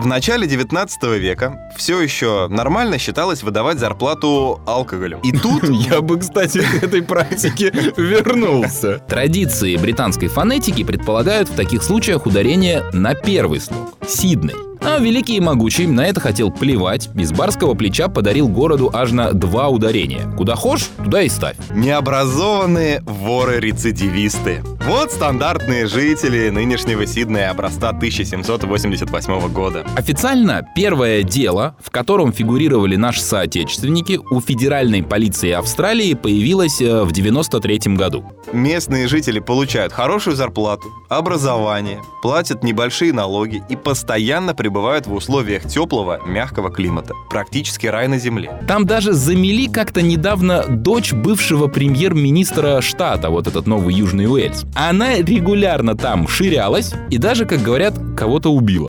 В начале 19 века все еще нормально считалось выдавать зарплату алкоголем. И тут... Я бы, кстати, к этой практике вернулся. Традиции британской фонетики предполагают в таких случаях ударение на первый слог – Сидней. А великий и могучий на это хотел плевать, из барского плеча подарил городу аж на два ударения. Куда хошь, туда и ставь. Необразованные воры-рецидивисты. Вот стандартные жители нынешнего Сиднея образца 1788 года. Официально первое дело, в котором фигурировали наши соотечественники, у федеральной полиции Австралии появилось э, в 93 году. Местные жители получают хорошую зарплату, образование, платят небольшие налоги и постоянно пребывают в условиях теплого, мягкого климата. Практически рай на земле. Там даже замели как-то недавно дочь бывшего премьер-министра штата, вот этот новый Южный Уэльс. Она регулярно там ширялась и даже, как говорят, кого-то убила.